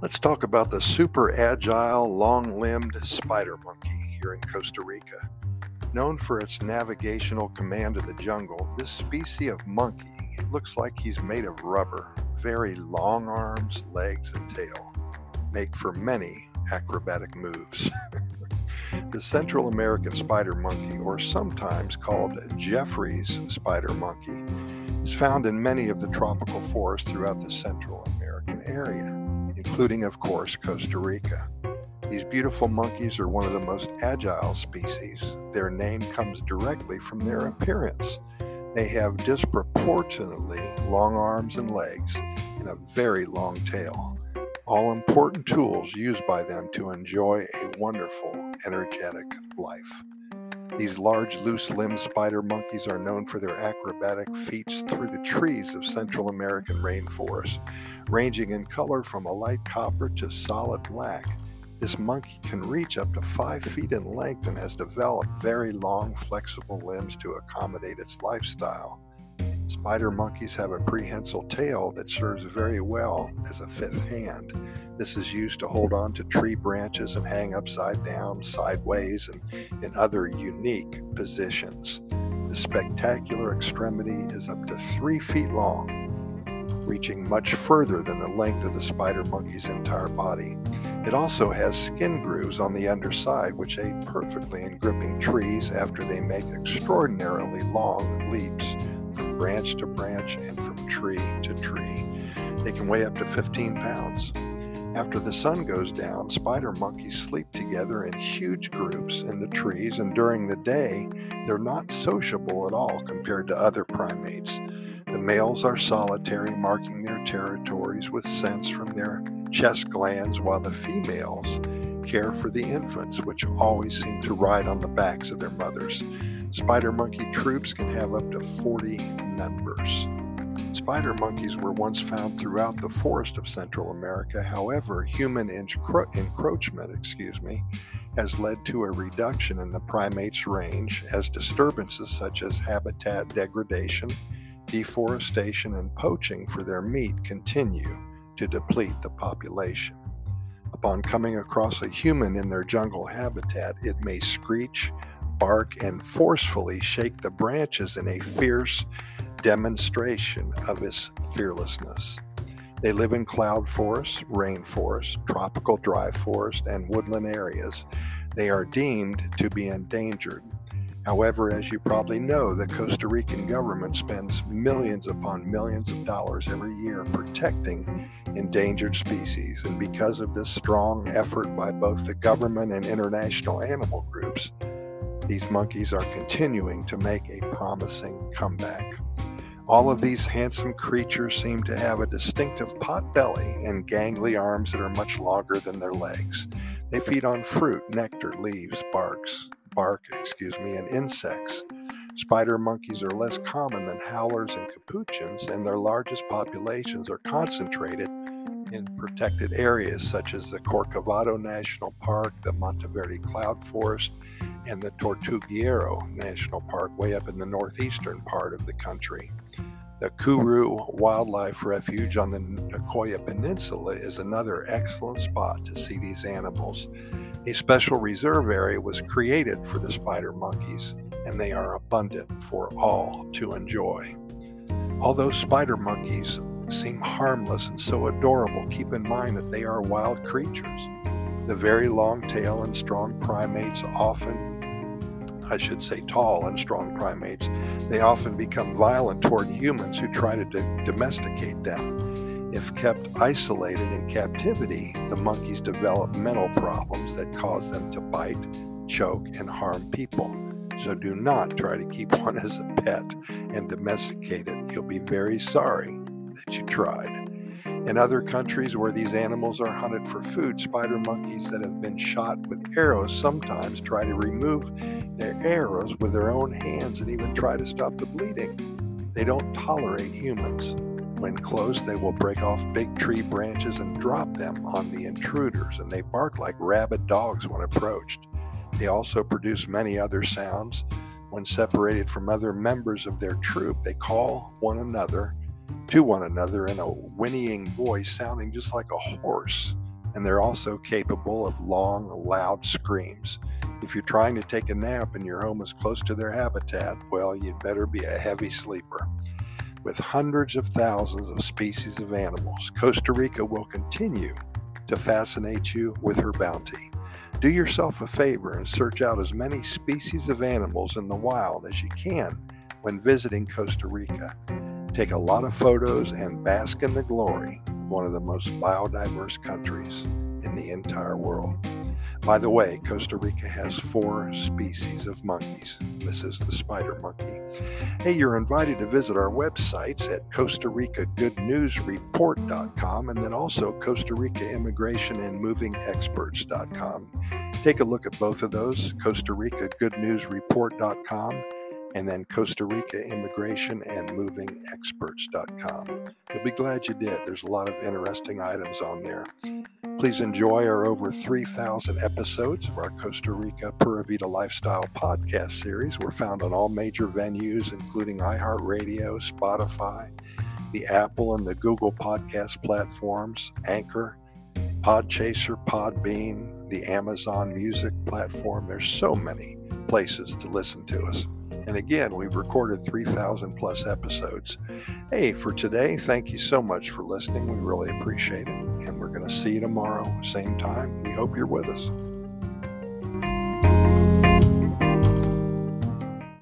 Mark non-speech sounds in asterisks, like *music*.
Let's talk about the super agile, long limbed spider monkey here in Costa Rica. Known for its navigational command of the jungle, this species of monkey it looks like he's made of rubber. Very long arms, legs, and tail make for many acrobatic moves. *laughs* the Central American spider monkey, or sometimes called Geoffroy's spider monkey, is found in many of the tropical forests throughout the Central American area including, of course, Costa Rica. These beautiful monkeys are one of the most agile species. Their name comes directly from their appearance. They have disproportionately long arms and legs and a very long tail, all important tools used by them to enjoy a wonderful, energetic life. These large, loose limbed spider monkeys are known for their acrobatic feats through the trees of Central American rainforests, ranging in color from a light copper to solid black. This monkey can reach up to five feet in length and has developed very long, flexible limbs to accommodate its lifestyle. Spider monkeys have a prehensile tail that serves very well as a fifth hand. This is used to hold on to tree branches and hang upside down, sideways, and in other unique positions. The spectacular extremity is up to three feet long, reaching much further than the length of the spider monkey's entire body. It also has skin grooves on the underside, which aid perfectly in gripping trees after they make extraordinarily long leaps from branch to branch and from tree to tree. They can weigh up to 15 pounds. After the sun goes down, spider monkeys sleep together in huge groups in the trees, and during the day, they're not sociable at all compared to other primates. The males are solitary, marking their territories with scents from their chest glands, while the females care for the infants, which always seem to ride on the backs of their mothers. Spider monkey troops can have up to 40 members. Spider monkeys were once found throughout the forest of Central America. However, human encro- encroachment, excuse me, has led to a reduction in the primate's range as disturbances such as habitat degradation, deforestation, and poaching for their meat continue to deplete the population. Upon coming across a human in their jungle habitat, it may screech, bark, and forcefully shake the branches in a fierce demonstration of his fearlessness. They live in cloud forests, rainforests, tropical dry forest, and woodland areas. They are deemed to be endangered. However, as you probably know, the Costa Rican government spends millions upon millions of dollars every year protecting endangered species. And because of this strong effort by both the government and international animal groups, these monkeys are continuing to make a promising comeback. All of these handsome creatures seem to have a distinctive pot belly and gangly arms that are much longer than their legs. They feed on fruit, nectar, leaves, barks, bark, excuse me, and insects. Spider monkeys are less common than howlers and capuchins, and their largest populations are concentrated in protected areas such as the Corcovado National Park, the Monteverde Cloud Forest, and the Tortuguero National Park, way up in the northeastern part of the country. The Curú Wildlife Refuge on the Nicoya Peninsula is another excellent spot to see these animals. A special reserve area was created for the spider monkeys, and they are abundant for all to enjoy. Although spider monkeys seem harmless and so adorable, keep in mind that they are wild creatures. The very long tail and strong primates often I should say tall and strong primates, they often become violent toward humans who try to d- domesticate them. If kept isolated in captivity, the monkeys develop mental problems that cause them to bite, choke, and harm people. So do not try to keep *laughs* one as a pet and domesticate it. You'll be very sorry that you tried. In other countries where these animals are hunted for food, spider monkeys that have been shot with arrows sometimes try to remove their arrows with their own hands and even try to stop the bleeding. They don't tolerate humans. When close, they will break off big tree branches and drop them on the intruders, and they bark like rabid dogs when approached. They also produce many other sounds. When separated from other members of their troop, they call one another to one another in a whinnying voice sounding just like a horse and they're also capable of long, loud screams. If you're trying to take a nap and your home is close to their habitat, well, you'd better be a heavy sleeper. With hundreds of thousands of species of animals, Costa Rica will continue to fascinate you with her bounty. Do yourself a favor and search out as many species of animals in the wild as you can when visiting Costa Rica. Take a lot of photos and bask in the glory of one of the most biodiverse countries in the entire world. By the way, Costa Rica has four species of monkeys. This is the spider monkey. Hey, you're invited to visit our websites at Costa Rica Good News Report.com and then also Costa Rica Immigration and Moving Experts.com. Take a look at both of those, Costa Rica Good News Report.com and then Costa Rica Immigration and Moving Experts.com. You'll be glad you did. There's a lot of interesting items on there. Please enjoy our over 3,000 episodes of our Costa Rica Pura Vida Lifestyle podcast series. We're found on all major venues, including iHeartRadio, Spotify, the Apple and the Google podcast platforms, Anchor, Podchaser, Podbean, the Amazon Music platform. There's so many places to listen to us. And again, we've recorded 3,000 plus episodes. Hey, for today, thank you so much for listening. We really appreciate it. And we're going to see you tomorrow, same time. We hope you're with us.